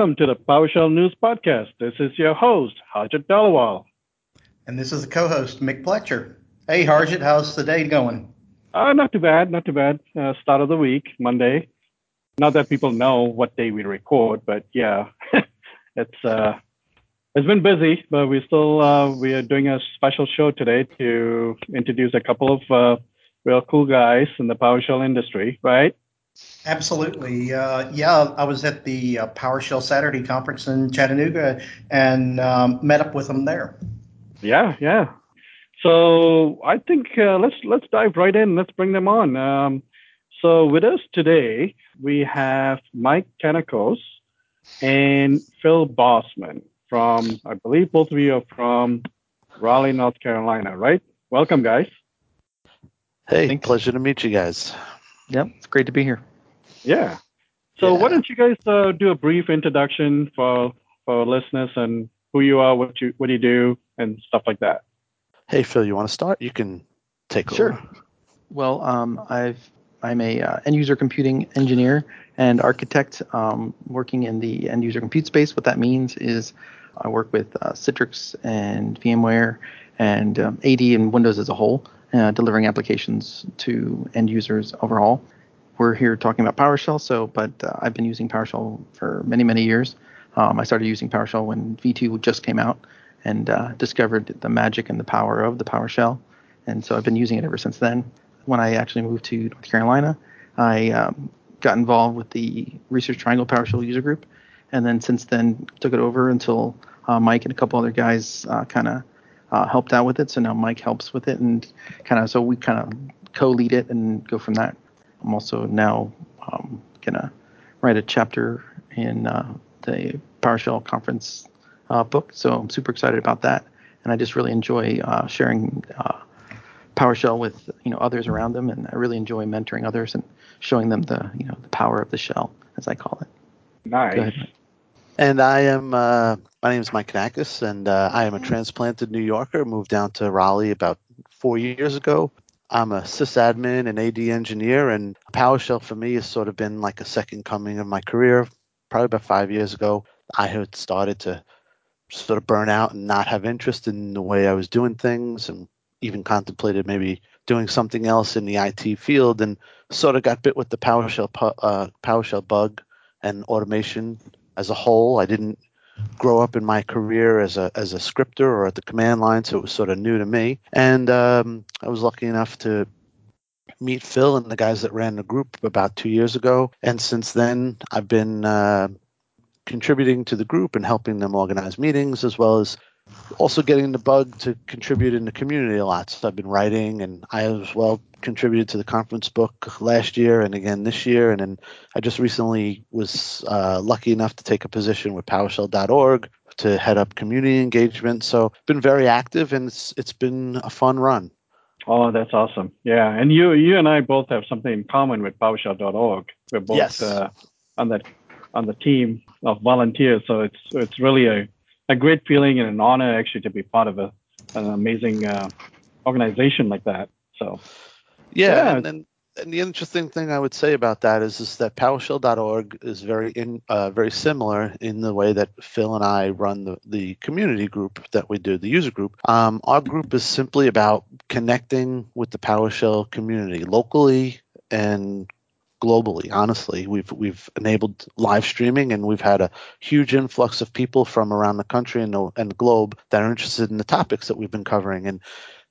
Welcome to the PowerShell News Podcast. This is your host, Harjit Dhaliwal. And this is the co-host, Mick Pletcher. Hey, Harjit, how's the day going? Uh, not too bad, not too bad. Uh, start of the week, Monday. Not that people know what day we record, but yeah, it's uh, it's been busy, but we still uh, we are doing a special show today to introduce a couple of uh, real cool guys in the PowerShell industry, right? Absolutely. Uh, yeah, I was at the uh, PowerShell Saturday conference in Chattanooga and um, met up with them there. Yeah, yeah. So I think uh, let's let's dive right in. Let's bring them on. Um, so with us today we have Mike Kanakos and Phil Bossman from I believe both of you are from Raleigh, North Carolina, right? Welcome, guys. Hey, Thanks. pleasure to meet you guys. Yep, it's great to be here. Yeah. So yeah. why don't you guys uh, do a brief introduction for for listeners and who you are, what you what do you do, and stuff like that. Hey Phil, you want to start? You can take sure. over. Well, um, I've I'm a uh, end user computing engineer and architect um, working in the end user compute space. What that means is I work with uh, Citrix and VMware and um, AD and Windows as a whole, uh, delivering applications to end users overall we're here talking about PowerShell. So, but uh, I've been using PowerShell for many, many years. Um, I started using PowerShell when V2 just came out and uh, discovered the magic and the power of the PowerShell. And so I've been using it ever since then. When I actually moved to North Carolina, I um, got involved with the Research Triangle PowerShell user group. And then since then, took it over until uh, Mike and a couple other guys uh, kind of uh, helped out with it. So now Mike helps with it and kind of, so we kind of co lead it and go from that. I'm also now um, gonna write a chapter in uh, the PowerShell conference uh, book, so I'm super excited about that. And I just really enjoy uh, sharing uh, PowerShell with you know others around them, and I really enjoy mentoring others and showing them the you know the power of the shell, as I call it. Nice. And I am uh, my name is Mike Kanakos, and uh, I am a transplanted New Yorker. Moved down to Raleigh about four years ago. I'm a sysadmin and AD engineer, and PowerShell for me has sort of been like a second coming of my career. Probably about five years ago, I had started to sort of burn out and not have interest in the way I was doing things, and even contemplated maybe doing something else in the IT field, and sort of got bit with the PowerShell uh, PowerShell bug and automation as a whole. I didn't grow up in my career as a as a scripter or at the command line, so it was sort of new to me. And um, I was lucky enough to meet Phil and the guys that ran the group about two years ago. And since then, I've been uh, contributing to the group and helping them organize meetings as well as also getting the bug to contribute in the community a lot. So I've been writing, and I as well contributed to the conference book last year and again this year. And then I just recently was uh, lucky enough to take a position with PowerShell.org to head up community engagement. So been very active, and it's it's been a fun run. Oh, that's awesome! Yeah, and you you and I both have something in common with PowerShell.org. We're both yes. uh, on that on the team of volunteers, so it's it's really a a great feeling and an honor actually to be part of a, an amazing uh, organization like that. So, yeah, yeah. And, and, and, the interesting thing I would say about that is, is that PowerShell.org is very in uh, very similar in the way that Phil and I run the, the community group that we do, the user group. Um, our group is simply about connecting with the PowerShell community locally and globally. Honestly, we've we've enabled live streaming, and we've had a huge influx of people from around the country and the, and the globe that are interested in the topics that we've been covering. And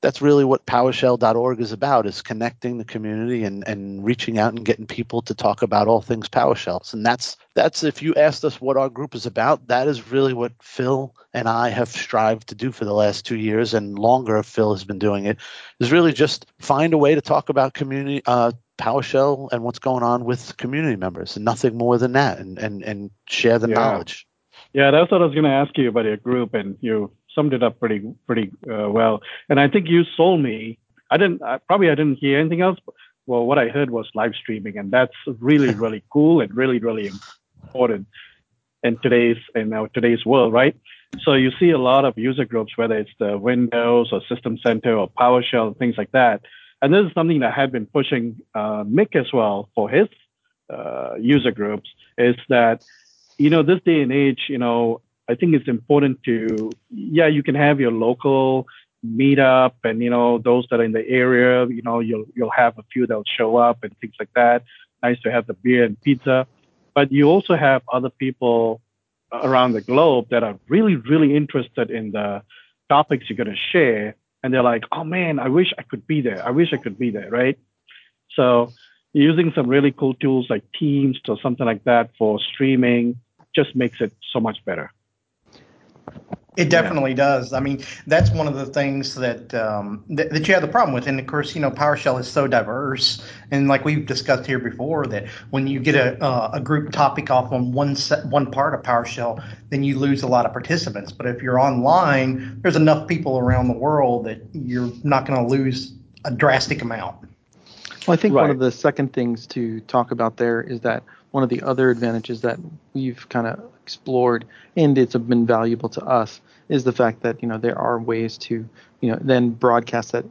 that's really what PowerShell.org is about: is connecting the community and and reaching out and getting people to talk about all things PowerShells. And that's that's if you asked us what our group is about, that is really what Phil and I have strived to do for the last two years and longer. Phil has been doing it. Is really just find a way to talk about community. Uh, PowerShell and what's going on with community members, and nothing more than that, and and and share the yeah. knowledge. Yeah, that's what I was going to ask you about your group, and you summed it up pretty pretty uh, well. And I think you sold me. I didn't I, probably I didn't hear anything else. Well, what I heard was live streaming, and that's really really cool and really really important in today's in our today's world, right? So you see a lot of user groups, whether it's the Windows or System Center or PowerShell, things like that and this is something that I have been pushing uh, Mick as well for his uh, user groups, is that you know, this day and age, you know, I think it's important to, yeah, you can have your local meetup and, you know, those that are in the area, you know, you'll, you'll have a few that'll show up and things like that. Nice to have the beer and pizza. But you also have other people around the globe that are really, really interested in the topics you're going to share. And they're like, oh man, I wish I could be there. I wish I could be there, right? So using some really cool tools like Teams or something like that for streaming just makes it so much better. It definitely yeah. does. I mean, that's one of the things that, um, that, that you have the problem with, and of course, you know, PowerShell is so diverse, and like we've discussed here before, that when you get a uh, a group topic off on one set, one part of PowerShell, then you lose a lot of participants. But if you're online, there's enough people around the world that you're not going to lose a drastic amount. Well, I think right. one of the second things to talk about there is that one of the other advantages that we've kind of explored and it's been valuable to us is the fact that you know there are ways to you know then broadcast that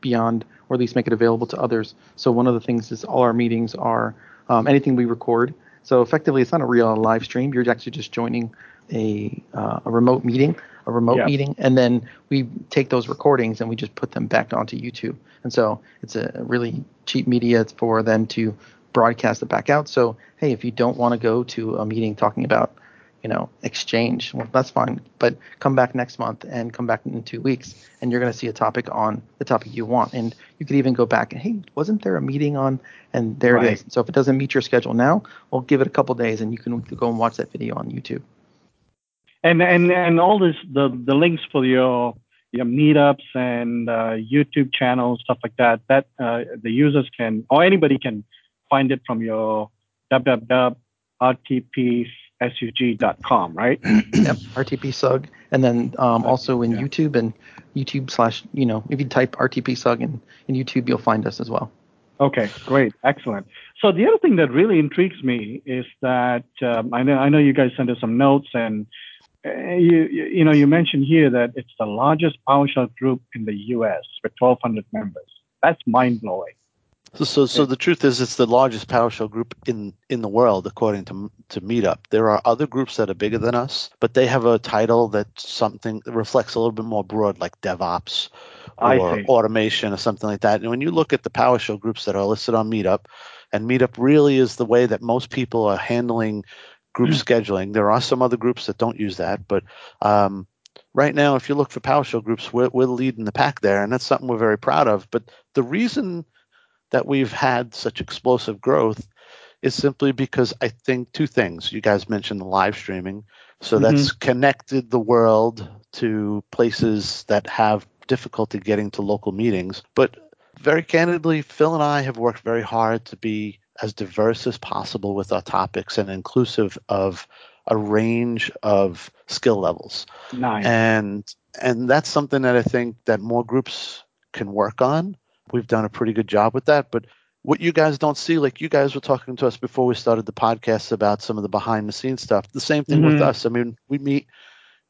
beyond or at least make it available to others. So one of the things is all our meetings are um, anything we record. So effectively it's not a real live stream. You're actually just joining a, uh, a remote meeting a remote yeah. meeting and then we take those recordings and we just put them back onto youtube. And so it's a really cheap media. For them to broadcast it back out. So, hey, if you don't want to go to a meeting talking about, you know, exchange, well, that's fine. But come back next month and come back in two weeks, and you're going to see a topic on the topic you want. And you could even go back and, hey, wasn't there a meeting on? And there right. it is. So if it doesn't meet your schedule now, we'll give it a couple days, and you can go and watch that video on YouTube. And and and all this the the links for your your meetups and uh, YouTube channels, stuff like that, that uh, the users can or anybody can find it from your www.rtpsug.com, right? yep, RTP SUG. And then um, also in yeah. YouTube and YouTube slash, you know, if you type RTPSUG in, in YouTube, you'll find us as well. Okay, great, excellent. So the other thing that really intrigues me is that um, I know I know you guys sent us some notes, and uh, you, you you know you mentioned here that it's the largest PowerShell group in the U.S. with 1,200 members. That's mind blowing. So, so, so the truth is, it's the largest PowerShell group in in the world, according to to Meetup. There are other groups that are bigger than us, but they have a title that something that reflects a little bit more broad, like DevOps or automation or something like that. And when you look at the PowerShell groups that are listed on Meetup, and Meetup really is the way that most people are handling group mm-hmm. scheduling. There are some other groups that don't use that, but um, right now, if you look for PowerShell groups, we're, we're leading the pack there, and that's something we're very proud of. But the reason that we've had such explosive growth is simply because I think two things. You guys mentioned the live streaming. So mm-hmm. that's connected the world to places that have difficulty getting to local meetings. But very candidly, Phil and I have worked very hard to be as diverse as possible with our topics and inclusive of a range of skill levels. Nice. And and that's something that I think that more groups can work on we've done a pretty good job with that. But what you guys don't see, like you guys were talking to us before we started the podcast about some of the behind the scenes stuff. The same thing mm-hmm. with us. I mean, we meet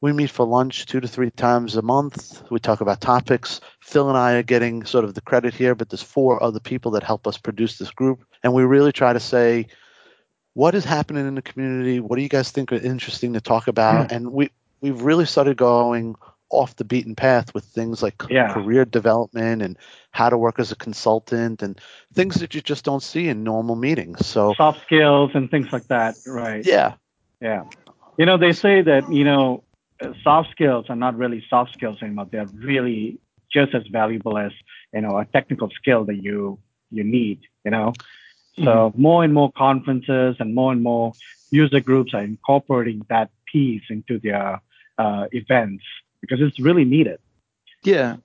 we meet for lunch two to three times a month. We talk about topics. Phil and I are getting sort of the credit here, but there's four other people that help us produce this group. And we really try to say, what is happening in the community? What do you guys think are interesting to talk about? Mm-hmm. And we we've really started going off the beaten path with things like yeah. career development and how to work as a consultant and things that you just don't see in normal meetings. So soft skills and things like that, right? Yeah. Yeah. You know, they say that, you know, soft skills are not really soft skills anymore. They're really just as valuable as, you know, a technical skill that you you need, you know. So mm-hmm. more and more conferences and more and more user groups are incorporating that piece into their uh, events because it's really needed. Yeah.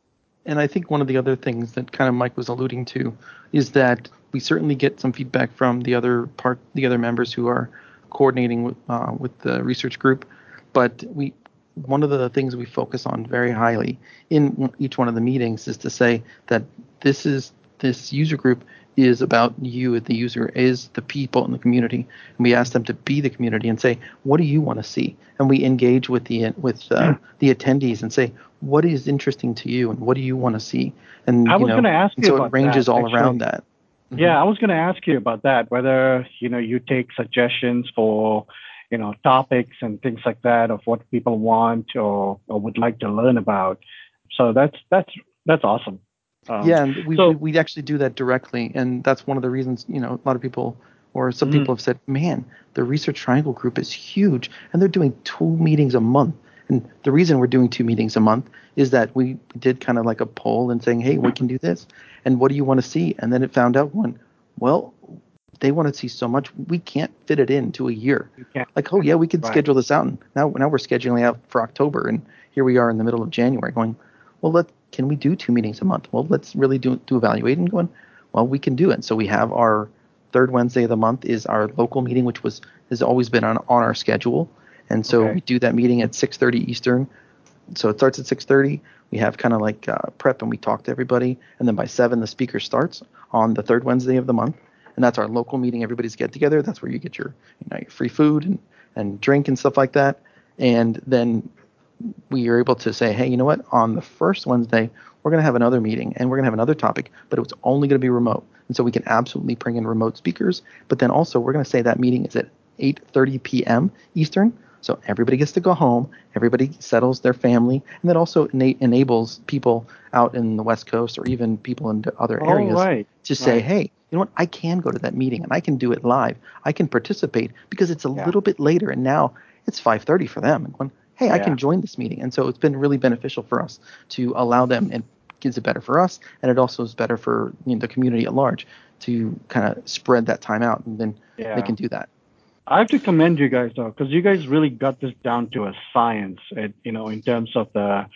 And I think one of the other things that kind of Mike was alluding to is that we certainly get some feedback from the other part, the other members who are coordinating with, uh, with the research group. But we, one of the things we focus on very highly in each one of the meetings is to say that this is this user group is about you the user is the people in the community and we ask them to be the community and say what do you want to see and we engage with the with uh, hmm. the attendees and say what is interesting to you and what do you want to see and I was going to ask you so it ranges that, all actually. around that mm-hmm. yeah I was going to ask you about that whether you know you take suggestions for you know, topics and things like that of what people want or, or would like to learn about. So that's that's that's awesome. Um, yeah, and we, so, we, we actually do that directly, and that's one of the reasons you know a lot of people or some mm-hmm. people have said, man, the Research Triangle group is huge, and they're doing two meetings a month. And the reason we're doing two meetings a month is that we did kind of like a poll and saying, hey, we can do this, and what do you want to see? And then it found out one, well, they want to see so much, we can't fit it into a year. Like, oh yeah, we could right. schedule this out, and now now we're scheduling out for October, and here we are in the middle of January, going, well, let can we do two meetings a month? Well, let's really do do evaluate and going, well, we can do it. So we have our third Wednesday of the month is our local meeting, which was has always been on on our schedule, and so okay. we do that meeting at 6:30 Eastern. So it starts at 6:30. We have kind of like uh, prep and we talk to everybody, and then by seven the speaker starts on the third Wednesday of the month, and that's our local meeting. Everybody's get together. That's where you get your you know your free food and and drink and stuff like that, and then we are able to say, hey, you know what? On the first Wednesday, we're going to have another meeting and we're going to have another topic, but it's only going to be remote. And so we can absolutely bring in remote speakers. But then also we're going to say that meeting is at 8:30 p.m. Eastern. So everybody gets to go home, everybody settles their family, and that also ena- enables people out in the West Coast or even people in other oh, areas right. to say, right. hey, you know what? I can go to that meeting and I can do it live. I can participate because it's a yeah. little bit later, and now it's 5:30 for them. And hey, yeah. I can join this meeting, and so it's been really beneficial for us to allow them and gives it better for us, and it also is better for you know, the community at large to kind of spread that time out, and then yeah. they can do that. I have to commend you guys though, because you guys really got this down to a science. It, you know, in terms of the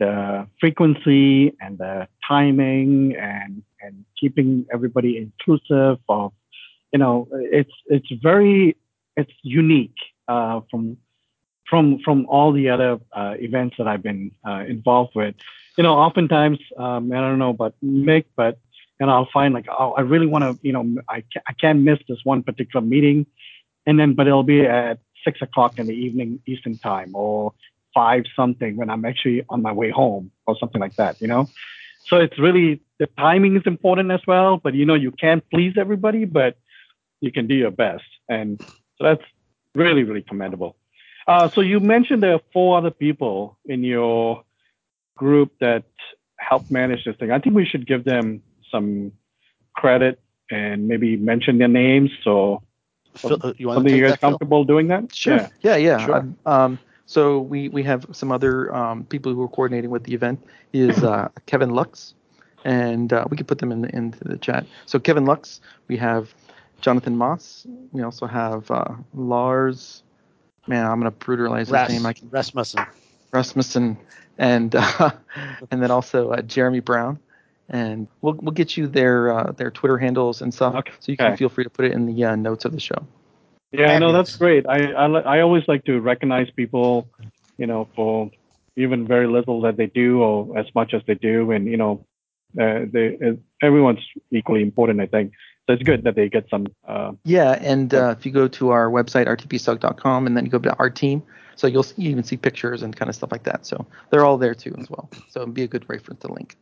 the frequency and the timing and and keeping everybody inclusive of, you know, it's it's very it's unique uh, from from from all the other uh, events that I've been uh, involved with you know, oftentimes, um, I don't know about Mick, but and I'll find like, oh, I really want to, you know, I can't, I can't miss this one particular meeting, and then but it'll be at six o'clock in the evening Eastern time or five something when I'm actually on my way home or something like that, you know. So it's really the timing is important as well, but you know you can't please everybody, but you can do your best, and so that's really really commendable. Uh, so you mentioned there are four other people in your group that help manage this thing. I think we should give them some credit and maybe mention their names. So, Phil, uh, you something you guys that, comfortable Phil? doing that? Sure. Yeah, yeah. yeah. Sure. Um, um, so we we have some other um, people who are coordinating with the event. Is uh, Kevin Lux, and uh, we could put them in the, into the chat. So Kevin Lux, we have Jonathan Moss. We also have uh, Lars. Man, I'm gonna brutalize Ras- his name. I can, Rasmussen. Rasmussen and uh, and then also uh, Jeremy Brown. And we'll we'll get you their uh, their Twitter handles and stuff, okay. so you can feel free to put it in the uh, notes of the show. Yeah, no, that's great. I, I I always like to recognize people, you know, for even very little that they do or as much as they do, and you know, uh, they uh, everyone's equally important. I think so. It's good that they get some. Uh, yeah, and uh, if you go to our website rtpsug.com and then you go to our team, so you'll see, you even see pictures and kind of stuff like that. So they're all there too as well. So it'd be a good reference to link.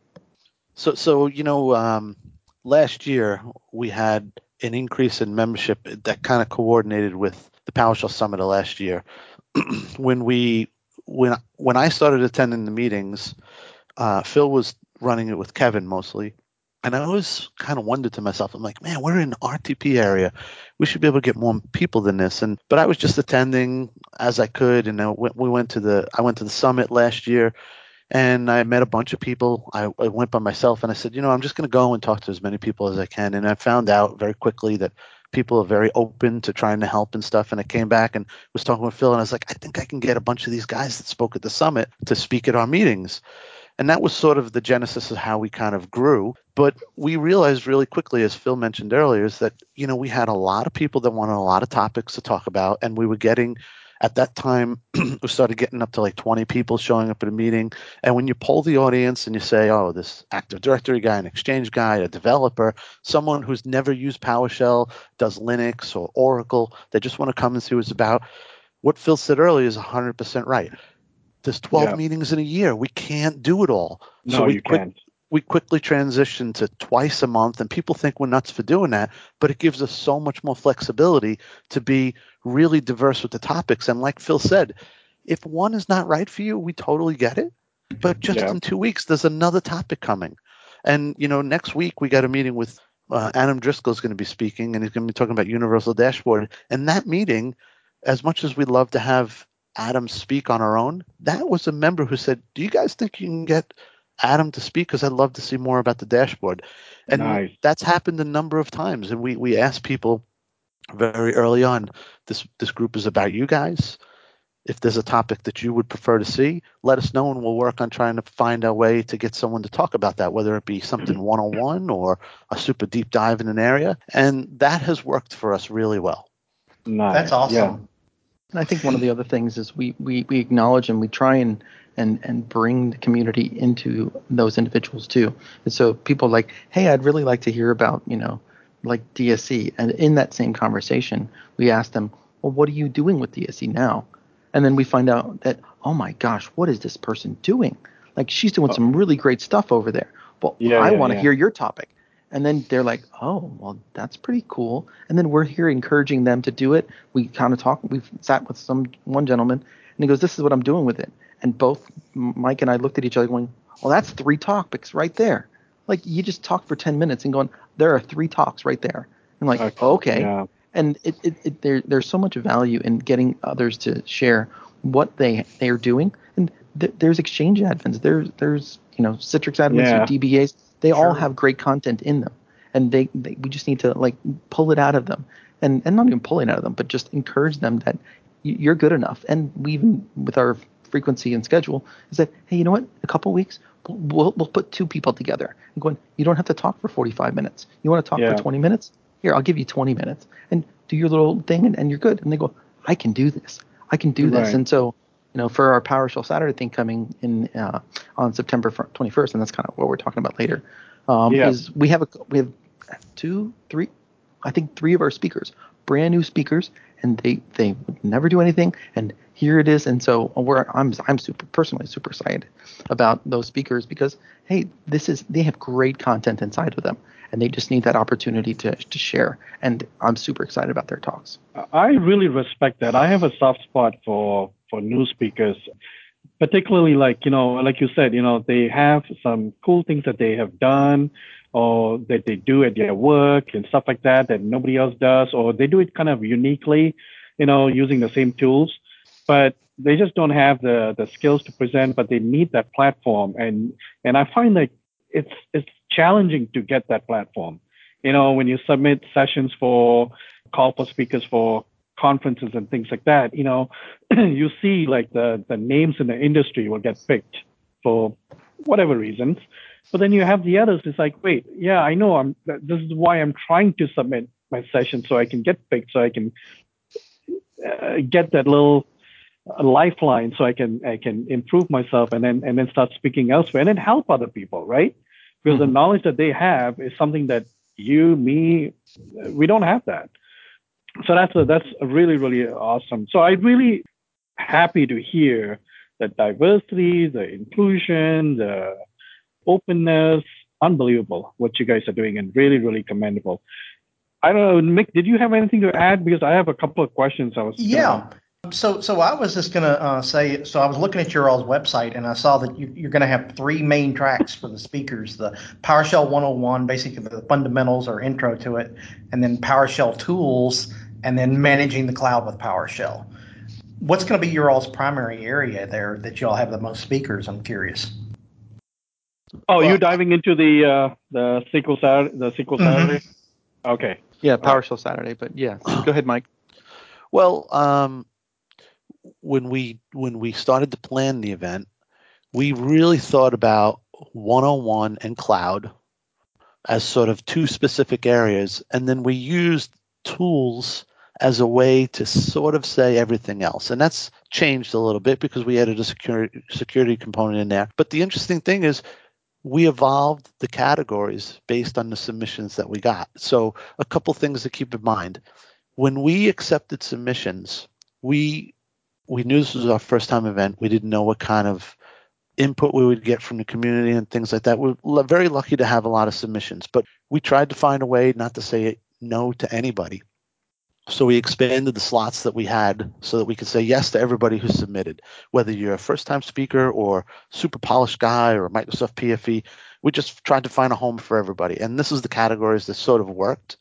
So so you know, um, last year we had an increase in membership that kind of coordinated with the PowerShell Summit of last year. when we when when I started attending the meetings, uh, Phil was running it with Kevin mostly, and I always kind of wondered to myself, I'm like, man, we're in RTP area. We should be able to get more people than this. And but I was just attending as I could, and I went, we went to the I went to the summit last year, and I met a bunch of people. I, I went by myself, and I said, you know, I'm just going to go and talk to as many people as I can. And I found out very quickly that people are very open to trying to help and stuff. And I came back and was talking with Phil, and I was like, I think I can get a bunch of these guys that spoke at the summit to speak at our meetings. And that was sort of the genesis of how we kind of grew. But we realized really quickly, as Phil mentioned earlier, is that, you know, we had a lot of people that wanted a lot of topics to talk about. And we were getting, at that time, we started getting up to like 20 people showing up at a meeting. And when you poll the audience and you say, oh, this Active Directory guy, an Exchange guy, a developer, someone who's never used PowerShell, does Linux or Oracle, they just want to come and see what it's about. What Phil said earlier is 100% right there's 12 yeah. meetings in a year. We can't do it all. No, so we you quick, can't. We quickly transitioned to twice a month and people think we're nuts for doing that but it gives us so much more flexibility to be really diverse with the topics. And like phil said if one is not right for you we totally get it. But just Yeah. in two weeks there's another topic coming. And you know next week we got a meeting with uh, adam driscoll is going to be speaking and he's going to be talking about universal dashboard. And that meeting as much as we'd love to have adam speak on our own that was a member who said do you guys think you can get Adam to speak because I'd love to see more about the dashboard. And Nice. that's happened a number of times. And we, we asked people very early on, this this group is about you guys. If there's a topic that you would prefer to see, let us know and we'll work on trying to find a way to get someone to talk about that, whether it be something one on one or a super deep dive in an area. And that has worked for us really well. Nice. That's awesome. Yeah. And I think one of the other things is we, we, we acknowledge and we try and, and, and bring the community into those individuals too. And so people like, hey, I'd really like to hear about, you know, like DSC. And in that same conversation, we ask them, well, what are you doing with DSC now? And then we find out that, oh my gosh, what is this person doing? Like she's doing some really great stuff over there. Well, Yeah, I yeah, want to yeah. hear your topic. And then they're like, oh, well, that's pretty cool. And then we're here encouraging them to do it. We kind of talk. We've sat with some one gentleman, and he goes, "This is what I'm doing with it." And both Mike and I looked at each other, going, "Well, that's three topics right there. Like you just talk for ten minutes and going, there are three talks right there." I'm like, Okay, okay. Yeah. And it, it, it there there's so much value in getting others to share what they they are doing. And th- there's exchange admins. There's there's you know Citrix admins, Yeah. DBAs. They all have great content in them, and they, they we just need to like pull it out of them, and and not even pull it out of them, but just encourage them that you're good enough. And we even with our frequency and schedule is that hey, you know what? A couple weeks we'll, we'll put two people together and going. You don't have to talk for 45 minutes. You want to talk Yeah. for 20 minutes? Here, I'll give you 20 minutes and do your little thing, and, and you're good. And they go, I can do this. I can do this. Right. And so you know, for our PowerShell Saturday thing coming in uh, on September 21st, and that's kind of what we're talking about later. Um, Yeah. Is we have a we have two, three, I think three of our speakers, brand new speakers, and they they would never do anything, and here it is. And so I'm I'm super personally super excited about those speakers because hey, this is they have great content inside of them, and they just need that opportunity to to share. And I'm super excited about their talks. I really respect that. I have a soft spot for for new speakers, particularly like you know, like you said, you know, they have some cool things that they have done, or that they do at their work and stuff like that that nobody else does, or they do it kind of uniquely, you know, using the same tools, but they just don't have the the skills to present. But they need that platform, and and I find that it's it's challenging to get that platform. You know, when you submit sessions for call for speakers for conferences and things like that, you know, you see like the, the names in the industry will get picked for whatever reasons. But then you have the others. It's like, wait, yeah, I know. I'm. This is why I'm trying to submit my session so I can get picked, so I can uh, get that little uh, lifeline, so I can I can improve myself, and then and then start speaking elsewhere, and then help other people, right? Because the Mhm. knowledge that they have is something that you, me, we don't have that so that's a, that's a really really awesome so i'm really happy to hear the diversity the inclusion the openness unbelievable what you guys are doing and really really commendable i don't know mick did you have anything to add because i have a couple of questions i was gonna- Yeah. So, so I was just gonna uh, say. So I was looking at your all's website, and I saw that you, you're gonna have three main tracks for the speakers: the PowerShell 101, basically the fundamentals or intro to it, and then PowerShell tools, and then managing the cloud with PowerShell. What's going to be your all's primary area there that y'all have the most speakers? I'm curious. oh Well- you're diving into the uh the sql saturday the sql Mhm. saturday okay Yeah, right. PowerShell Saturday. But yeah, go ahead, Mike. Well, um, when we when we started to plan the event, we really thought about 101 and cloud as sort of two specific areas, and then we used tools as a way to sort of say everything else. And that's changed a little bit because we added a security security component in there. But the interesting thing is we evolved the categories based on the submissions that we got. So a couple things to keep in mind. When we accepted submissions, we we knew this was our first time event. We didn't know what kind of input we would get from the community and things like that. We're very lucky to have a lot of submissions, but we tried to find a way not to say no to anybody. So we expanded the slots that we had so that we could say yes to everybody who submitted, whether you're a first time speaker or super polished guy or Microsoft PFE. We just tried to find a home for everybody. And this is the categories that sort of worked,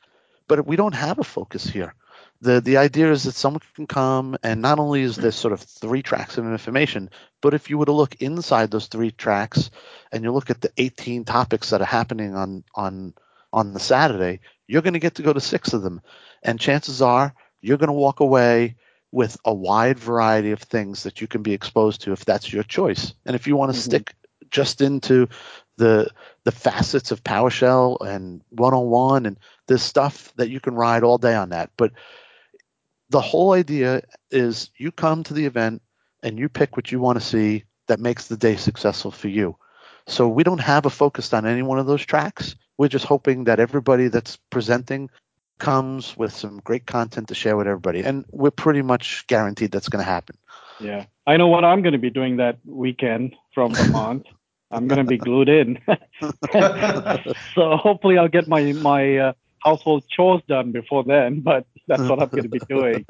but we don't have a focus here. The, the idea is that someone can come and not only is there sort of three tracks of information, but if you were to look inside those three tracks and you look at the 18 topics that are happening on on on the Saturday, you're going to get to go to six of them. And chances are you're going to walk away with a wide variety of things that you can be exposed to if that's your choice. And if you want to mm-hmm. stick just into the the facets of PowerShell and 101 and this stuff that you can ride all day on that. But the whole idea is you come to the event and you pick what you want to see that makes the day successful for you. So we don't have a focus on any one of those tracks. We're just hoping that everybody that's presenting comes with some great content to share with everybody. And we're pretty much guaranteed that's going to happen. Yeah. I know what I'm going to be doing that weekend from Vermont. I'm going to be glued in. so hopefully I'll get my, my uh, household chores done before then, but that's what I'm going to be doing.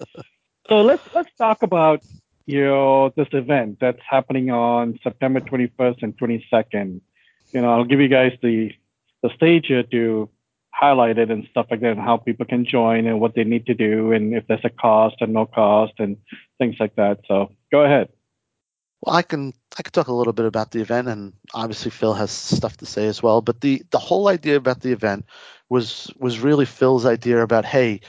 So let's, let's talk about your this event that's happening on September 21st and 22nd. You know, I'll give you guys the the stage here to highlight it and stuff like that, and how people can join and what they need to do, and if there's a cost and no cost and things like that. So go ahead. Well, I can I can talk a little bit about the event, and obviously Phil has stuff to say as well. But the the whole idea about the event was was really Phil's idea about hey,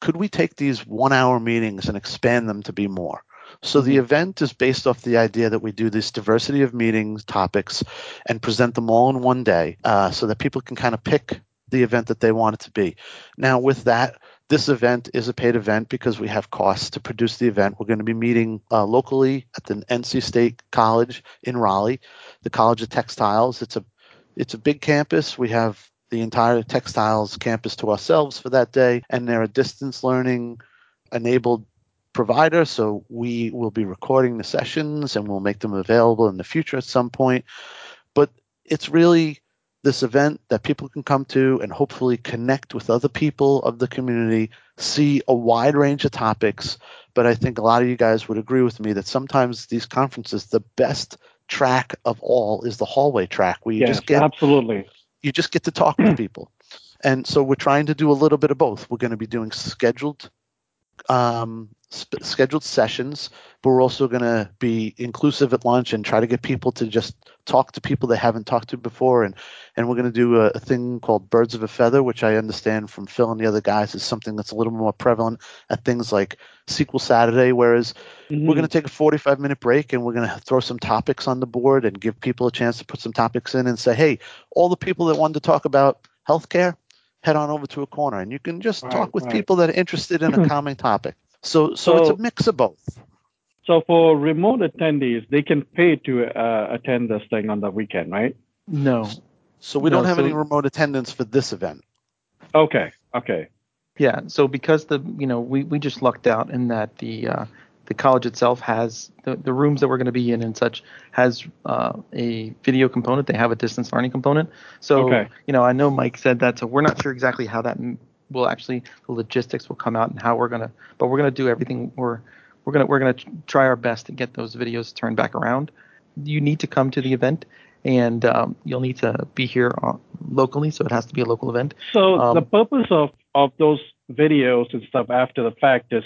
could we take these one hour meetings and expand them to be more? So the mm-hmm. event is based off the idea that we do this diversity of meetings topics and present them all in one day, uh, so that people can kind of pick the event that they want it to be. Now, with that, this event is a paid event because we have costs to produce the event. We're going to be meeting uh, locally at the NC State College in Raleigh, the College of Textiles. It's a it's a big campus. We have the entire textiles campus to ourselves for that day, and they're a distance learning enabled provider, so we will be recording the sessions and we'll make them available in the future at some point. But it's really this event that people can come to and hopefully connect with other people of the community, see a wide range of topics. But I think a lot of you guys would agree with me that sometimes these conferences, the best track of all is the hallway track where you yes, just get absolutely you just get to talk with people. And so we're trying to do a little bit of both. We're going to be doing scheduled um, sp- scheduled sessions, but we're also going to be inclusive at lunch and try to get people to just talk to people they haven't talked to before. And, and we're going to do a, a, thing called Birds of a Feather, which I understand from Phil and the other guys is something that's a little more prevalent at things like SQL Saturday. Whereas mm-hmm. we're going to take a 45 minute break and we're going to throw some topics on the board and give people a chance to put some topics in and say, hey, all the people that wanted to talk about healthcare, head on over to a corner and you can just right, talk with right. people that are interested in a common topic. So, so, so, it's a mix of both. So for remote attendees, they can pay to uh, attend this thing on the weekend, right? No. So we no, don't have so, any remote attendance for this event. Okay. Okay. Yeah. So because the you know we, we just lucked out in that the uh, the college itself has the, the rooms that we're going to be in and such has uh, a video component. They have a distance learning component. So okay. you know I know Mike said that. So we're not sure exactly how that will actually the logistics will come out and how we're gonna but we're gonna do everything. We're we're gonna we're gonna try our best to get those videos turned back around. You need to come to the event and um, you'll need to be here uh, locally so it has to be a local event. So um, the purpose of of those videos and stuff after the fact is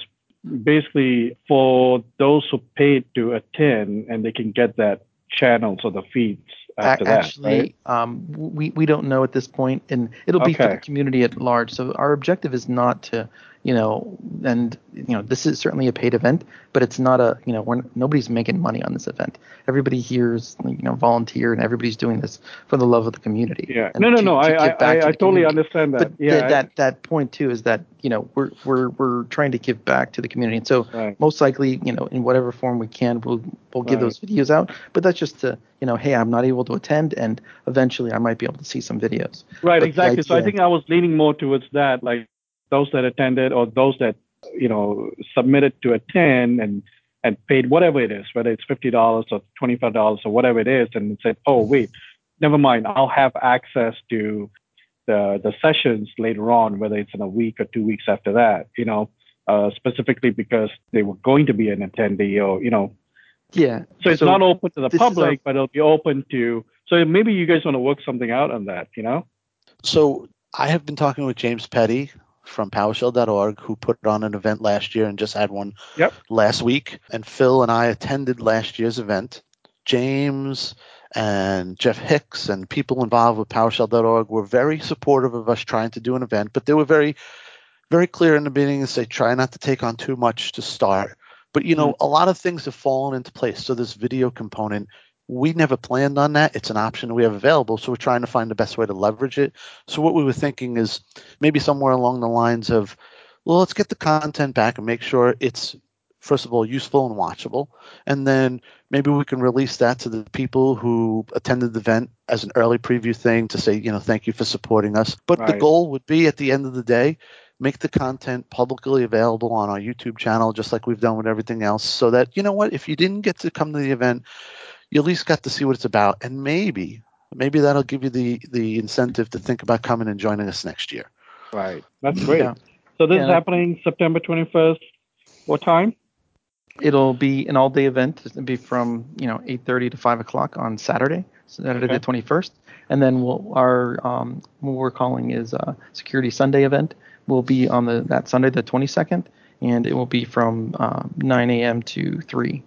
basically for those who paid to attend and they can get that channels or the feeds after actually, that, right? um, we we don't know at this point, and it'll be okay. for the community at large. So our objective is not to you know, and you know, this is certainly a paid event, but it's not a, you know, we're, nobody's making money on this event. Everybody here is, you know, volunteer, and everybody's doing this for the love of the community. Yeah. No, no, to, no. To I, I, I, I totally understand that. But yeah. Th- that that point too is that you know we're we're we're trying to give back to the community, and so right. most likely, you know, in whatever form we can, we'll we'll give right. those videos out. But that's just to, you know, hey, I'm not able to attend, and eventually I might be able to see some videos. Right. But exactly. so I think I was leaning more towards that, like those that attended or those that you know submitted to attend and and paid whatever it is, whether it's fifty dollars or twenty five dollars or whatever it is, and said, "Oh wait, never mind, I'll have access to the the sessions later on, whether it's in a week or two weeks after that." You know, uh, specifically because they were going to be an attendee, or you know. Yeah. So it's so not open to the public, a- but it'll be open to. So maybe you guys want to work something out on that, you know? So I have been talking with James Petty from PowerShell.org, who put on an event last year and just had one Yep. last week. And Phil and I attended last year's event. James and Jeff Hicks and people involved with PowerShell.org were very supportive of us trying to do an event, but they were very, very clear in the beginning to say try not to take on too much to start. But you know, mm-hmm. a lot of things have fallen into place. So this video component, we never planned on that. It's an option we have available. So we're trying to find the best way to leverage it. So what we were thinking is maybe somewhere along the lines of, well, let's get the content back and make sure it's first of all useful and watchable, and then maybe we can release that to the people who attended the event as an early preview thing to say, you know, thank you for supporting us. But the goal would be at the end of the day, make the content publicly available on our YouTube channel, just like we've done with everything else, so that you know what, if you didn't get to come to the event, you at least got to see what it's about, and maybe, maybe that'll give you the the incentive to think about coming and joining us next year. Right. That's great. Yeah. So this Yeah, is happening September 21st. What time? It'll be an all-day event. It'll be from you know 8:30 to 5 o'clock on Saturday, Saturday Okay. the 21st, and then we'll, our um, what we're calling is a Security Sunday event will be on the that Sunday the 22nd, and it will be from uh, 9 a.m. to 3.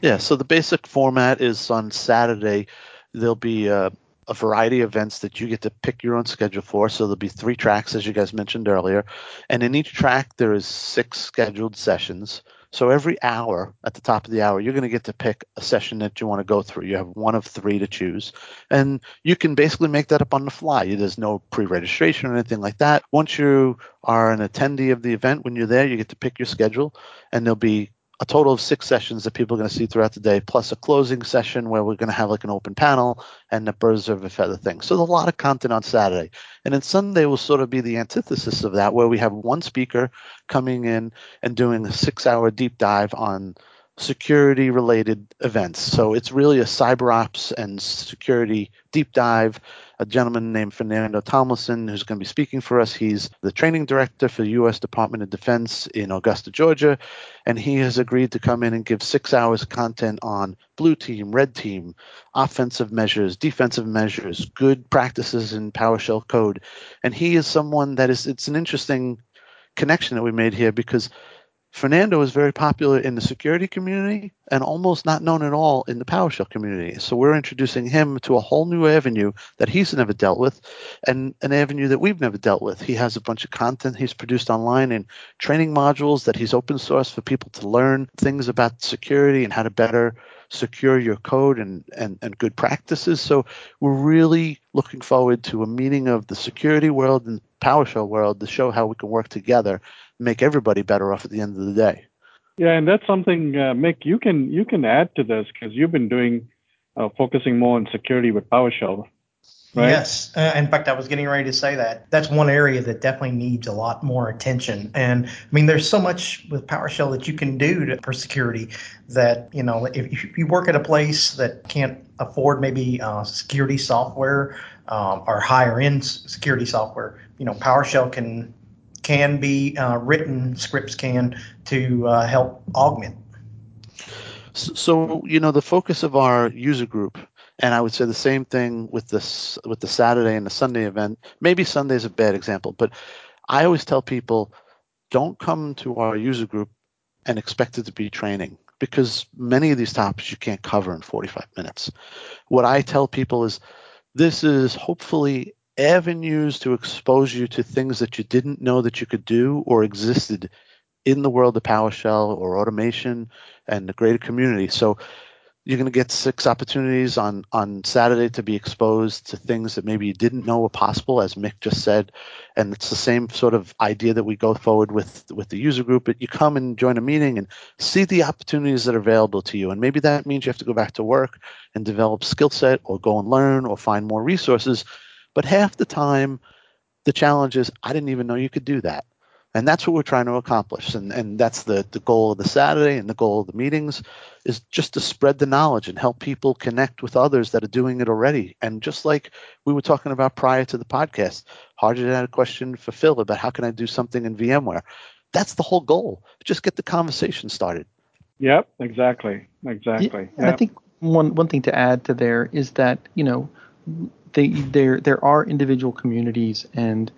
Yeah, so the basic format is on Saturday, there'll be a, variety of events that you get to pick your own schedule for. So there'll be three tracks, as you guys mentioned earlier. And in each track, there is six scheduled sessions. So every hour, at the top of the hour, you're going to get to pick a session that you want to go through. You have one of three to choose. And you can basically make that up on the fly. There's no pre registration or anything like that. Once you are an attendee of the event, when you're there, you get to pick your schedule. And there'll be a total of six sessions that people are going to see throughout the day, plus a closing session where we're going to have like an open panel and a birds of a feather thing. So there's a lot of content on Saturday. And then Sunday will sort of be the antithesis of that, where we have one speaker coming in and doing a six hour deep dive on security related events. So it's really a cyber ops and security deep dive. A gentleman named Fernando Tomlinson who's going to be speaking for us. He's the training director for the U.S. Department of Defense in Augusta, Georgia, and he has agreed to come in and give six hours of content on blue team, red team, offensive measures, defensive measures, good practices in PowerShell code. And he is someone that is, it's an interesting connection that we made here because Fernando is very popular in the security community and almost not known at all in the PowerShell community. So we're introducing him to a whole new avenue that he's never dealt with and an avenue that we've never dealt with. He has a bunch of content he's produced online and training modules that he's open source for people to learn things about security and how to better secure your code and, and, and good practices. So we're really looking forward to a meeting of the security world and PowerShell world to show how we can work together and make everybody better off at the end of the day. Yeah, and that's something, uh, Mick, you can you can add to this because you've been doing uh, focusing more on security with PowerShell. Right? Yes. Uh, in fact, I was getting ready to say that. That's one area that definitely needs a lot more attention. And I mean, there's so much with PowerShell that you can do to, for security that, you know, if, if you work at a place that can't afford maybe uh, security software um, higher end security software, you know, PowerShell can can be uh, written, scripts can to uh, help augment. So, so, you know, the focus of our user group, and I would say the same thing with this with the Saturday and the Sunday event. Maybe Sunday's a bad example, but I always tell people don't come to our user group and expect it to be training because many of these topics you can't cover in 45 minutes. What I tell people is this is hopefully avenues to expose you to things that you didn't know that you could do or existed in the world of PowerShell or automation and the greater community. So you're going to get six opportunities on on Saturday to be exposed to things that maybe you didn't know were possible, as Mick just said. And it's the same sort of idea that we go forward with with the user group. But you come and join a meeting and see the opportunities that are available to you. And maybe that means you have to go back to work and develop skill set, or go and learn, or find more resources. But half the time, the challenge is I didn't even know you could do that. And that's what we're trying to accomplish. And, and that's the, the goal of the Saturday and the goal of the meetings is just to spread the knowledge and help people connect with others that are doing it already. And just like we were talking about prior to the podcast, Harjit had a question for Phil about how can I do something in VMware. That's the whole goal. Just get the conversation started. Yep, exactly, exactly. Yeah, yep. I think one one thing to add to there is that you know they there there are individual communities and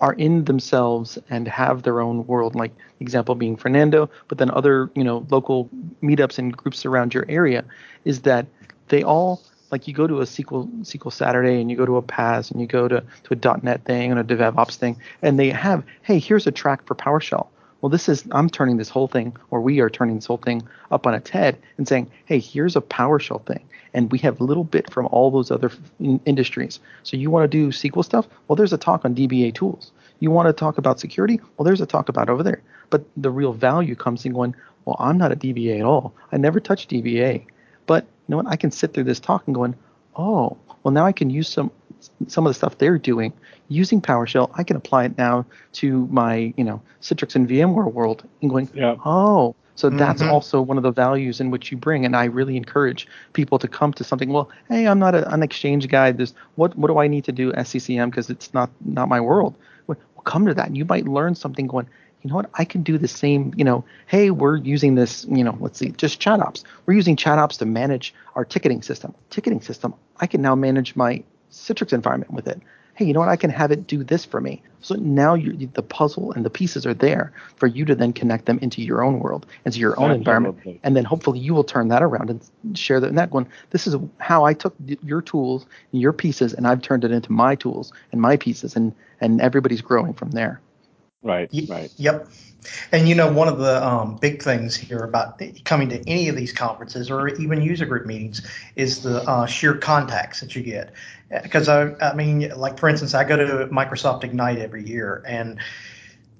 are in themselves and have their own world like example being fernando but then other you know local meetups and groups around your area is that they all like you go to a SQL SQL Saturday and you go to a PaaS and you go to, to a .NET thing and a DevOps thing and they have hey here's a track for PowerShell. Well, this is I'm turning this whole thing, or we are turning this whole thing up on its head and saying, hey, here's a PowerShell thing, and we have a little bit from all those other in- industries. So you want to do SQL stuff? Well, there's a talk on dbatools. You want to talk about security? Well, there's a talk about over there. But the real value comes in going, well, I'm not a DBA at all. I never touched DBA, but you know what? I can sit through this talk and going, oh, well, now I can use some some of the stuff they're doing using PowerShell, I can apply it now to my, you know, Citrix and VMware world and going, yeah. oh, so mm-hmm. that's also one of the values in which you bring. And I really encourage people to come to something. Well, hey, I'm not a, an exchange guy. This what what do I need to do SCCM because it's not not my world. Well, come to that. And you might learn something going. You know what? I can do the same. You know, hey, we're using this. You know, let's see, just chat ops. We're using chat ops to manage our ticketing system. Ticketing system. I can now manage my Citrix environment with it hey, you know what? I can have it do this for me. So now the puzzle and the pieces are there for you to then connect them into your own world, into your own Absolutely. environment, and then hopefully you will turn that around and share that. And that one, this is how I took your tools, and your pieces, and I've turned it into my tools and my pieces, and and everybody's growing from there. Right. Right. Yep. And you know, one of the um, big things here about coming to any of these conferences or even user group meetings is the uh, sheer contacts that you get. Because I, I mean, like for instance, I go to Microsoft Ignite every year, and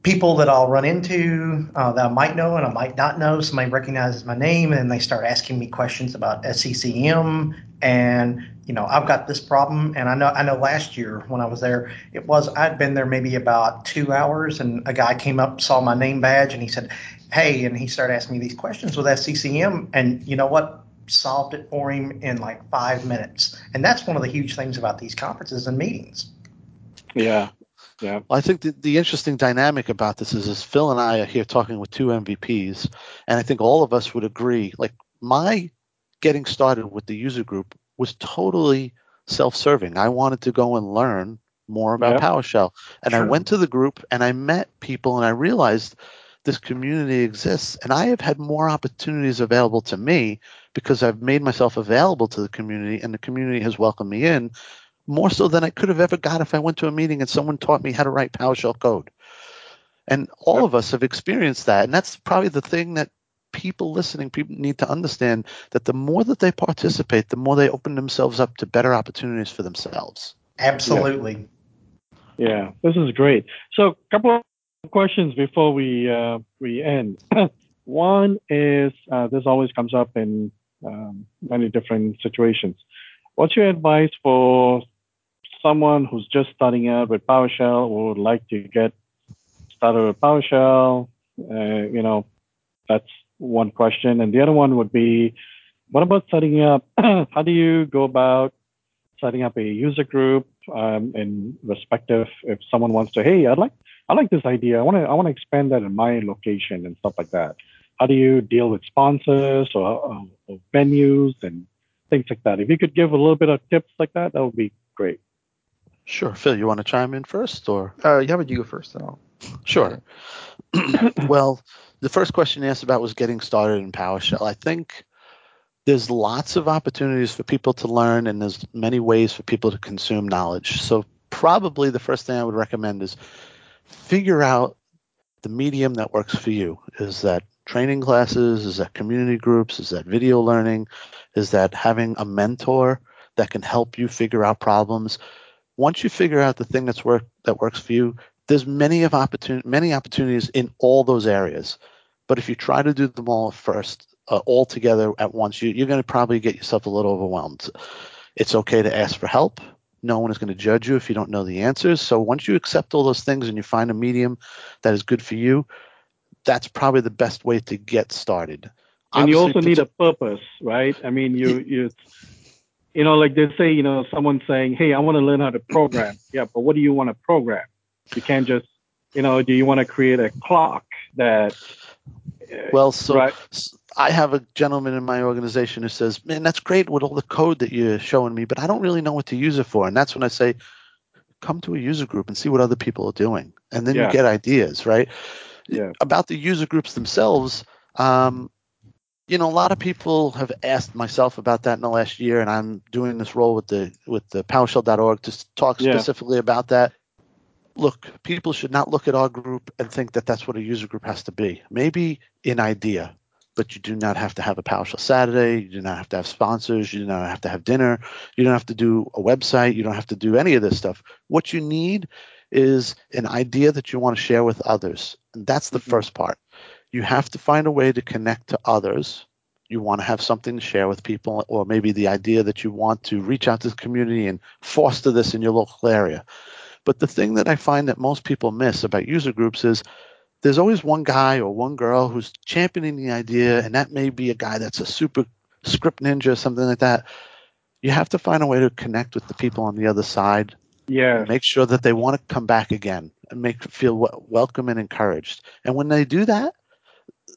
people that I'll run into uh, that I might know and I might not know. Somebody recognizes my name and they start asking me questions about SCCM and you know I've got this problem and I know I know last year when I was there it was I'd been there maybe about two hours and a guy came up saw my name badge and he said hey and he started asking me these questions with SCCM and you know what solved it for him in like five minutes and that's one of the huge things about these conferences and meetings. Yeah, yeah. Well, I think the, the interesting dynamic about this is, is Phil and I are here talking with two MVPs, and I think all of us would agree. Like my getting started with the user group was totally self-serving. I wanted to go and learn more about yep. PowerShell, and sure. I went to the group and I met people, and I realized this community exists, and I have had more opportunities available to me because I've made myself available to the community, and the community has welcomed me in more so than I could have ever got if I went to a meeting and someone taught me how to write PowerShell code. And all yep. of us have experienced that. And that's probably the thing that people listening, people need to understand that the more that they participate, the more they open themselves up to better opportunities for themselves. Absolutely. Yeah, yeah this is great. So, a couple of questions before we uh, we end. One is uh, this always comes up in um, many different situations. What's your advice for someone who's just starting out with PowerShell or would like to get started with PowerShell, uh, you know, that's one question. And the other one would be, what about setting up? how do you go about setting up a user group um, in respective if someone wants to, hey, I'd like I like this idea. I want to I want to expand that in my location and stuff like that. How do you deal with sponsors or, or, or venues and things like that? If you could give a little bit of tips like that, that would be great. Sure, Phil. You want to chime in first, or uh, yeah, but you go first, then I'll. Sure. well, the first question you asked about was getting started in PowerShell. I think there's lots of opportunities for people to learn, and there's many ways for people to consume knowledge. So probably the first thing I would recommend is figure out the medium that works for you. Is that training classes? Is that community groups? Is that video learning? Is that having a mentor that can help you figure out problems? once you figure out the thing that's work that works for you, there's many of opportunity many opportunities in all those areas. But if you try to do them all first, uh, all together at once, you, you're going to probably get yourself a little overwhelmed. It's okay to ask for help. No one is going to judge you if you don't know the answers. So once you accept all those things and you find a medium that is good for you, that's probably the best way to get started. And you also need a purpose, right? I mean, you you you know, like they say, you know, someone saying, "Hey, I want to learn how to program." Yeah, but what do you want to program? You can't just, you know, do you want to create a clock that? Uh, well, so right? I have a gentleman in my organization who says, "Man, that's great with all the code that you're showing me, but I don't really know what to use it for." And that's when I say, "Come to a user group and see what other people are doing, and then yeah. you get ideas, right?" Yeah. About the user groups themselves, um, you know, a lot of people have asked myself about that in the last year, and I'm doing this role with the with the PowerShell.org to talk yeah. specifically about that. Look, people should not look at our group and think that that's what a user group has to be. Maybe an idea, but you do not have to have a PowerShell Saturday. You do not have to have sponsors. You do not have to have dinner. You don't have to do a website. You don't have to do any of this stuff. What you need is an idea that you want to share with others. And that's the mm-hmm. first part. You have to find a way to connect to others. You want to have something to share with people, or maybe the idea that you want to reach out to the community and foster this in your local area. But the thing that I find that most people miss about user groups is there's always one guy or one girl who's championing the idea, and that may be a guy that's a super script ninja or something like that. You have to find a way to connect with the people on the other side. Yeah. Make sure that they want to come back again and make feel welcome and encouraged. And when they do that,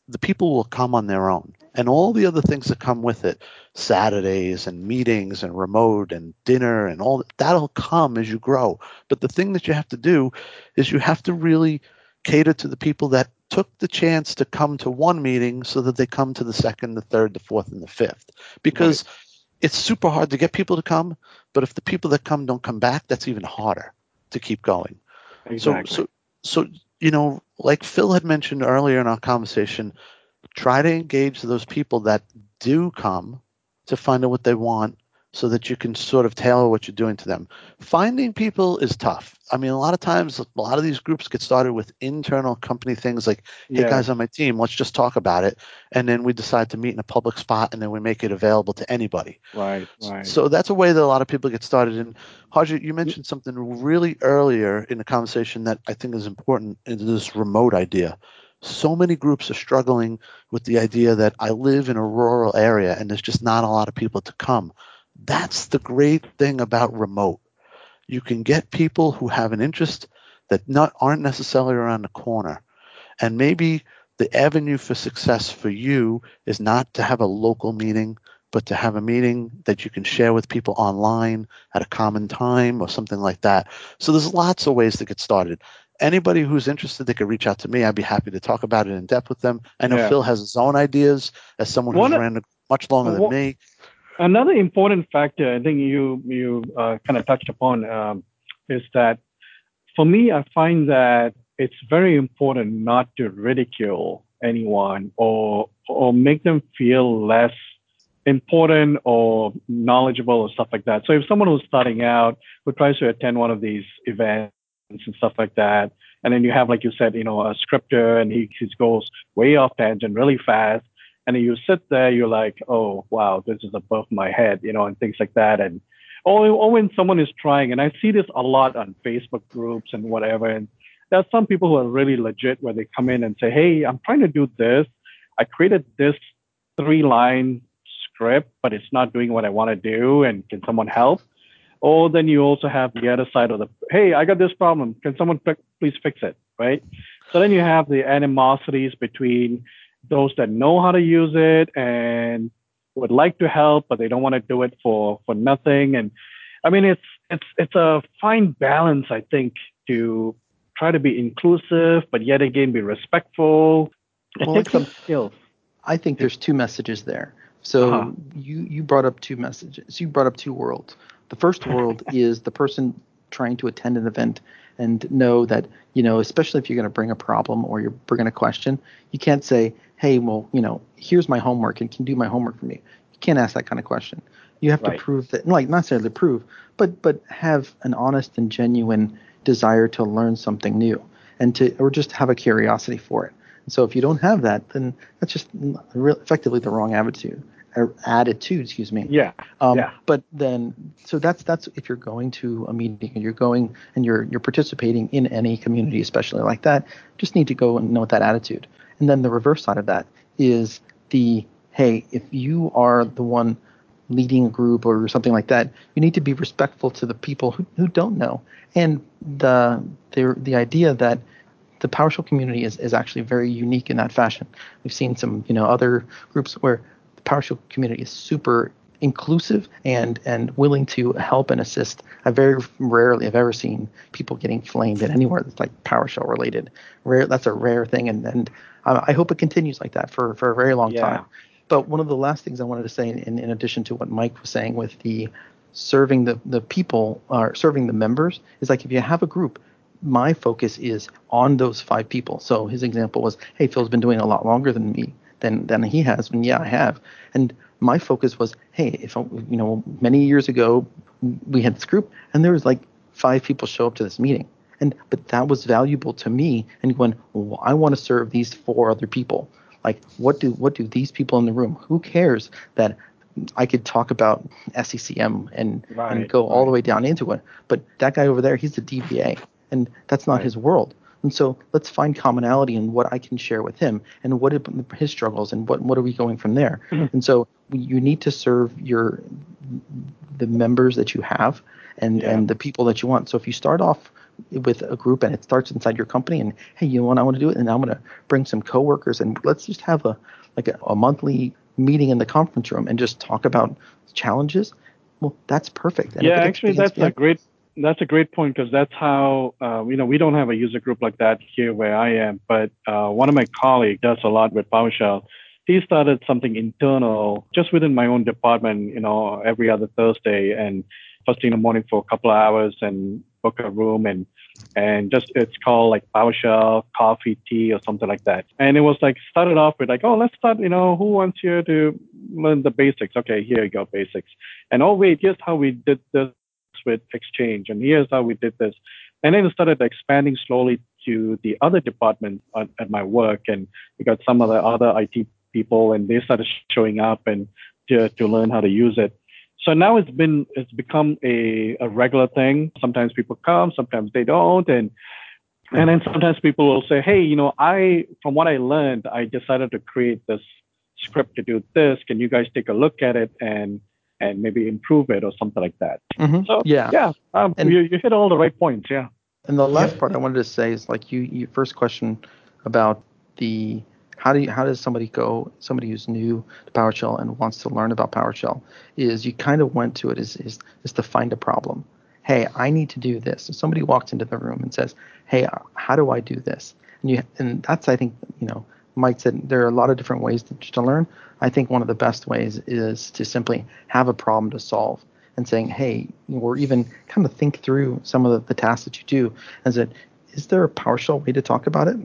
the people will come on their own. And all the other things that come with it, Saturdays and meetings and remote and dinner and all that, that'll come as you grow. But the thing that you have to do is you have to really cater to the people that took the chance to come to one meeting so that they come to the second, the third, the fourth, and the fifth. Because right. it's super hard to get people to come, but if the people that come don't come back, that's even harder to keep going. Exactly. So, so, so you know, like Phil had mentioned earlier in our conversation, try to engage those people that do come to find out what they want so that you can sort of tailor what you're doing to them. Finding people is tough. I mean, a lot of times, a lot of these groups get started with internal company things like, hey, yeah. guys on my team, let's just talk about it. And then we decide to meet in a public spot and then we make it available to anybody. Right, right. So that's a way that a lot of people get started. And Harjit, you mentioned something really earlier in the conversation that I think is important in this remote idea. So many groups are struggling with the idea that I live in a rural area and there's just not a lot of people to come that's the great thing about remote. You can get people who have an interest that not aren't necessarily around the corner. And maybe the avenue for success for you is not to have a local meeting, but to have a meeting that you can share with people online at a common time or something like that. So there's lots of ways to get started. Anybody who's interested, they could reach out to me. I'd be happy to talk about it in depth with them. I know yeah. Phil has his own ideas as someone who's ran much longer than me. Another important factor I think you you uh, kind of touched upon um, is that for me, I find that it's very important not to ridicule anyone or or make them feel less important or knowledgeable or stuff like that. So if someone who's starting out who tries to attend one of these events and stuff like that, and then you have, like you said, you know, a scripter and he, he goes way off tangent really fast, and you sit there, you're like, oh wow, this is above my head, you know, and things like that. And or when someone is trying, and I see this a lot on Facebook groups and whatever, and there are some people who are really legit where they come in and say, hey, I'm trying to do this. I created this three line script, but it's not doing what I want to do, and can someone help? Or then you also have the other side of the, hey, I got this problem. Can someone please fix it? Right. So then you have the animosities between those that know how to use it and would like to help, but they don't want to do it for for nothing. And I mean, it's it's it's a fine balance, I think, to try to be inclusive, but yet again be respectful. It well, takes some skills. I think there's two messages there. So uh-huh. you you brought up two messages. You brought up two worlds. The first world is the person trying to attend an event and know that you know, especially if you're going to bring a problem or you're bringing a question, you can't say, hey, well, you know, here's my homework and can do my homework for me. You can't ask that kind of question. You have right. to prove that, like, not necessarily prove, but but have an honest and genuine desire to learn something new and to, or just have a curiosity for it. And so if you don't have that, then that's just effectively the wrong attitude. attitude, excuse me. Yeah. Um, yeah. But then, so that's that's if you're going to a meeting and you're going and you're you're participating in any community, especially like that, just need to go and know that attitude. And then the reverse side of that is the hey, if you are the one leading a group or something like that, you need to be respectful to the people who, who don't know. And the the the idea that the PowerShell community is, is actually very unique in that fashion. We've seen some, you know, other groups where the PowerShell community is super inclusive and and willing to help and assist. I very rarely have ever seen people getting flamed in anywhere that's like PowerShell related. Rare, that's a rare thing, and and I hope it continues like that for for a very long yeah. time. But one of the last things I wanted to say, in, in addition to what Mike was saying with the serving the, the people or serving the members, is like if you have a group, my focus is on those five people. So his example was, hey, Phil's been doing a lot longer than me than than he has. And yeah, I have. And my focus was, hey, if you know, many years ago we had this group, and there was like five people show up to this meeting, and but that was valuable to me. And when well, I want to serve these four other people, like what do what do these people in the room? Who cares that I could talk about SCCM and right, and go right. all the way down into it, but that guy over there, he's a DBA, and that's not right. his world. And so let's find commonality in what I can share with him and what are his struggles and what what are we going from there. Mm-hmm. And so you need to serve your the members that you have and Yeah. and the people that you want. So if you start off with a group and it starts inside your company and hey, you know what I want to do it and I'm going to bring some coworkers and let's just have a like a, a monthly meeting in the conference room and just talk about challenges. Well, that's perfect. And yeah, actually, that's a great that's a great point because that's how uh, you know we don't have a user group like that here where I am, but uh, one of my colleagues does a lot with PowerShell. He started something internal just within my own department, you know, every other Thursday and first thing in the morning for a couple of hours and book a room and and just it's called like PowerShell coffee tea or something like that. And it was like started off with like, oh, let's start, you know, who wants here to learn the basics? Okay, here you go, basics. And oh wait, here's how we did this with Exchange, and here's how we did this. And then it started expanding slowly to the other departments at, my work, and we got some of the other IT people, and they started showing up and to, to learn how to use it. So now it's been it's become a, a regular thing. Sometimes people come, sometimes they don't, and and then sometimes people will say, hey, you know, I from what I learned, I decided to create this script to do this. Can you guys take a look at it and and maybe improve it or something like that? Mhm. So yeah. yeah, um, And- you, you hit all the right points. Yeah. And the last Yep. part I wanted to say is like you, your first question about the how do you, how does somebody go somebody who's new to PowerShell and wants to learn about PowerShell is you kind of went to it is is is to find a problem. Hey, I need to do this. If somebody walks into the room and says, "Hey, uh, how do I do this?" and you and that's I think you know Mike said there are a lot of different ways to, to learn. I think one of the best ways is to simply have a problem to solve and saying, hey, or even kind of think through some of the, the tasks that you do and said, is there a PowerShell way to talk about it?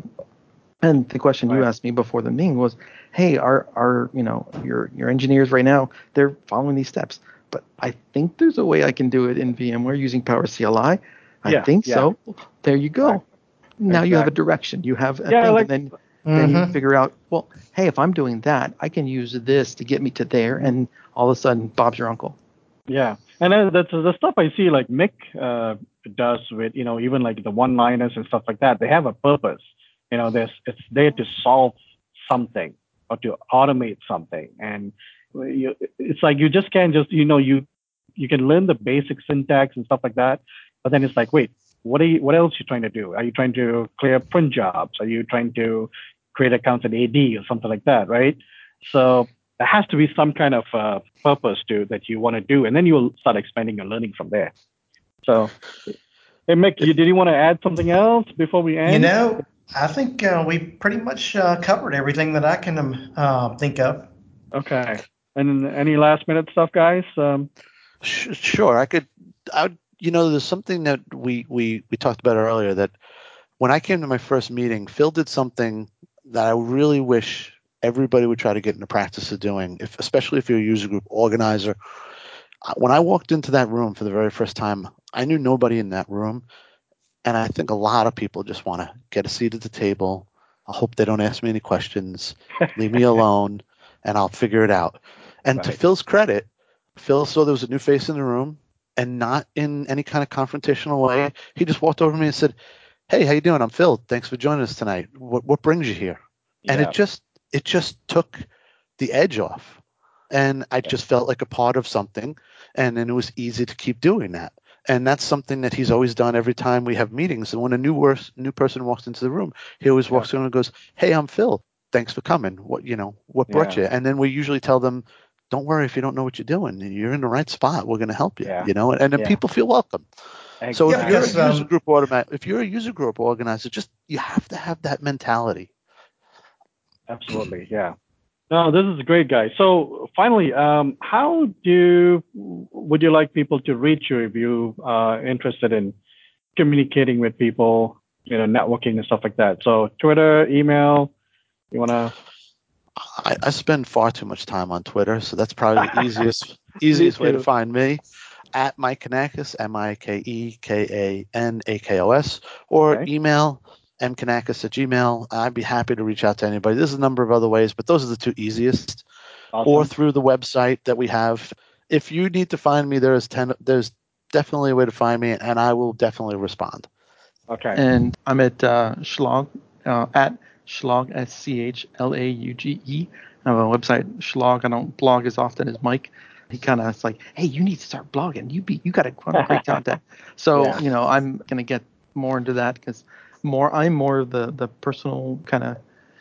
And the question you asked me before the meeting was, hey, are are you know your your engineers right now they're following these steps, but I think there's a way I can do it in VMware using PowerCLI. I Yeah, think yeah. so. There you go. Right. Now you have a direction. You have a Yeah, thing, like- and then then you figure out, well, hey, if I'm doing that, I can use this to get me to there, and all of a sudden, Bob's your uncle. Yeah, and that's the stuff I see like Mick uh, does with you know even like the one-liners and stuff like that. They have a purpose. You know, there's it's there to solve something or to automate something, and you, it's like you just can't just you know you you can learn the basic syntax and stuff like that, but then it's like wait, what are you what else are you trying to do? Are you trying to clear print jobs? Are you trying to create accounts in AD or something like that, right? So there has to be some kind of uh, purpose to that you want to do, and then you'll start expanding your learning from there. So, hey Mick, you, did you want to add something else before we end? You know, I think uh, we pretty much uh, covered everything that I can um, uh, think of. Okay. And any last minute stuff, guys? Um, Sh- Sure, I could. I would, you know, there's something that we we we talked about earlier that when I came to my first meeting, Phil did something that I really wish everybody would try to get into practice of doing, if especially if you're a user group organizer. When I walked into that room for the very first time, I knew nobody in that room, and I think a lot of people just want to get a seat at the table. I hope they don't ask me any questions. Leave me alone, and I'll figure it out. And to Phil's credit, Phil saw there was a new face in the room, and not in any kind of confrontational way. He just walked over to me and said, "Hey, how you doing? I'm Phil. Thanks for joining us tonight. What what brings you here?" And Yeah. it just it just took the edge off, and I just felt like a part of something, and then it was easy to keep doing that. And that's something that he's always done every time we have meetings. And when a new wors- new person walks into the room, he always walks in and goes, "Hey, I'm Phil. Thanks for coming. What you know? What brought Yeah. you?" And then we usually tell them, "Don't worry if you don't know what you're doing. You're in the right spot. We're going to help you." Yeah. You know, and then Yeah. people feel welcome. So Yeah, if you're because, a user um, group automat, if you're a user group organizer, just you have to have that mentality. Absolutely, yeah. No, this is great, guys. So finally, um, how do would you like people to reach you if you are interested in communicating with people, you know, networking and stuff like that? So Twitter, email. You wanna? I, I spend far too much time on Twitter, so that's probably the easiest easiest way to find me. At Mike Kanakos, M I K E K A N A K O S, or Okay. email mkanakos at gmail. I'd be happy to reach out to anybody. There's a number of other ways, but those are the two easiest. Awesome. Or through the website that we have. If you need to find me, there is ten. There's definitely a way to find me, and I will definitely respond. okay. And I'm at uh, Schlauge, uh, at Schlauge, S C H L A U G E. I have a website, Schlauge. I don't blog as often as Mike. He kind of is like, hey, you need to start blogging. You be, you got to run great content. So Yeah. you know, I'm gonna get more into that because more, I'm more of the the personal kind of.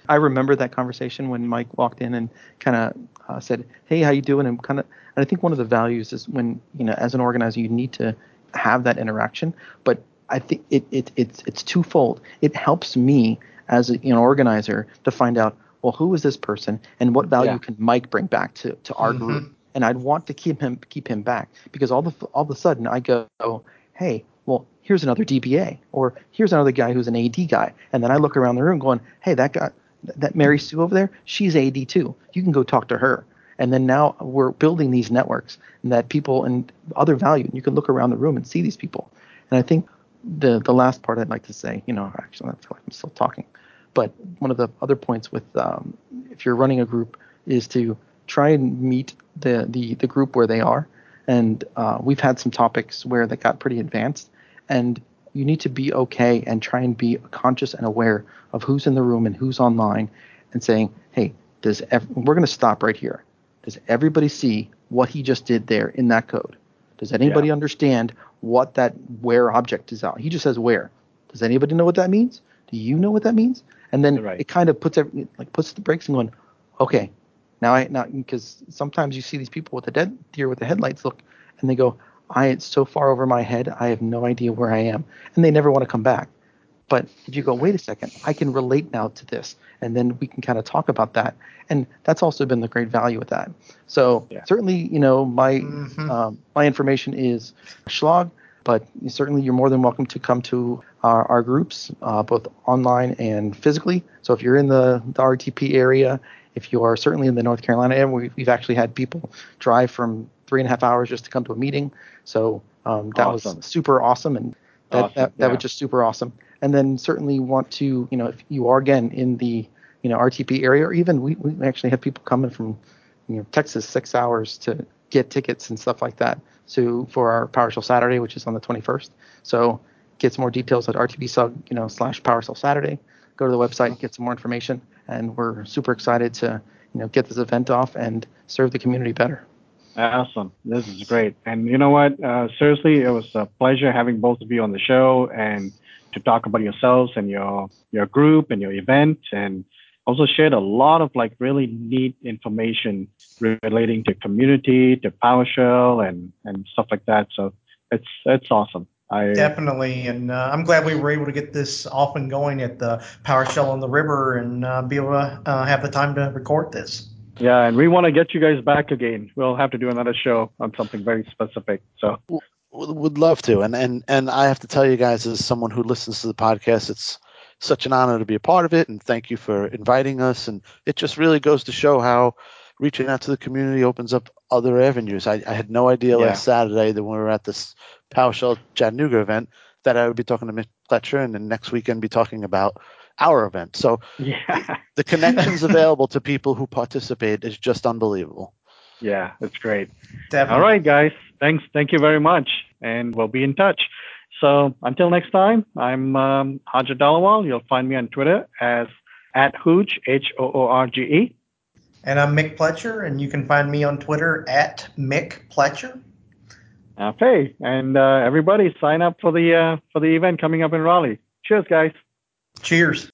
I remember that conversation when Mike walked in and kind of uh, said, "Hey, how you doing?" And kind of, and I think one of the values is when you know, as an organizer, you need to have that interaction. But I think it, it it's it's twofold. It helps me as a, an organizer to find out, well, who is this person and what value Yeah. can Mike bring back to to our Mhm. group? And I'd want to keep him keep him back because all the all of a sudden I go, hey, well, here's another DBA or here's another guy who's an AD guy, and then I look around the room going, hey, that guy, that Mary Sue over there, she's AD too. You can go talk to her. And then now we're building these networks and that people and other value. And you can look around the room and see these people. And I think the the last part I'd like to say, you know, actually I feel like I'm still talking, but one of the other points with um, if you're running a group is to try and meet the the the group where they are. And uh, we've had some topics where they got pretty advanced, and you need to be okay and try and be conscious and aware of who's in the room and who's online, and saying, hey, does ev- we're going to stop right here. Does everybody see what he just did there in that code? Does anybody understand what that where object is out? He just says where. Does anybody know what that means? Do you know what that means? And then Right. it kind of puts every, like puts the brakes and going, okay, now I now because sometimes you see these people with the dead deer with the headlights look, and they go, I it's so far over my head, I have no idea where I am, and they never want to come back. But if you go, wait a second, I can relate now to this, and then we can kind of talk about that, and that's also been the great value with that. So Yeah. certainly, you know, my Mhm. um, my information is Schlauge, but certainly you're more than welcome to come to our, our groups, uh, both online and physically. So if you're in the, the RTP area, if you are certainly in the North Carolina area, we, we've actually had people drive from three and a half hours just to come to a meeting. So um, that Awesome. was super awesome, and that Awesome, that, that yeah. was just super awesome. And then certainly want to, you know, if you are again in the you know RTP area, or even we, we actually have people coming from you know Texas six hours to get tickets and stuff like that. So for our PowerShell Saturday, which is on the 21st. So get some more details at RTPSUG you know slash PowerShell Saturday. Go to the website, and get some more information, and we're super excited to you know get this event off and serve the community better. Awesome. This is great. And you know what? Uh, seriously, it was a pleasure having both of you on the show and to talk about yourselves and your your group and your event and also shared a lot of like really neat information relating to community, to PowerShell and and stuff like that. So it's it's awesome. I Definitely, and uh, I'm glad we were able to get this off and going at the PowerShell on the River and uh, be able to uh, have the time to record this. yeah, and we want to get you guys back again. We'll have to do another show on something very specific. So Would would love to, and and and I have to tell you guys, as someone who listens to the podcast, it's such an honor to be a part of it, and thank you for inviting us. And it just really goes to show how reaching out to the community opens up other avenues. I, I had no idea Yeah. last Saturday that when we were at this PowerShell Chattanooga event that I would be talking to Mick Pletcher, and then next weekend be talking about our event. So yeah. the connections available to people who participate is just unbelievable. Yeah, it's great. Definitely. All right, guys. Thanks. Thank you very much, and we'll be in touch. So until next time, I'm um, Harjit Dhaliwal. You'll find me on Twitter as at Hoorge, H O O R G E. And I'm Mick Pletcher, and you can find me on Twitter at Mick Pletcher. Okay, and uh, everybody sign up for the uh, for the event coming up in Raleigh. Cheers, guys. Cheers.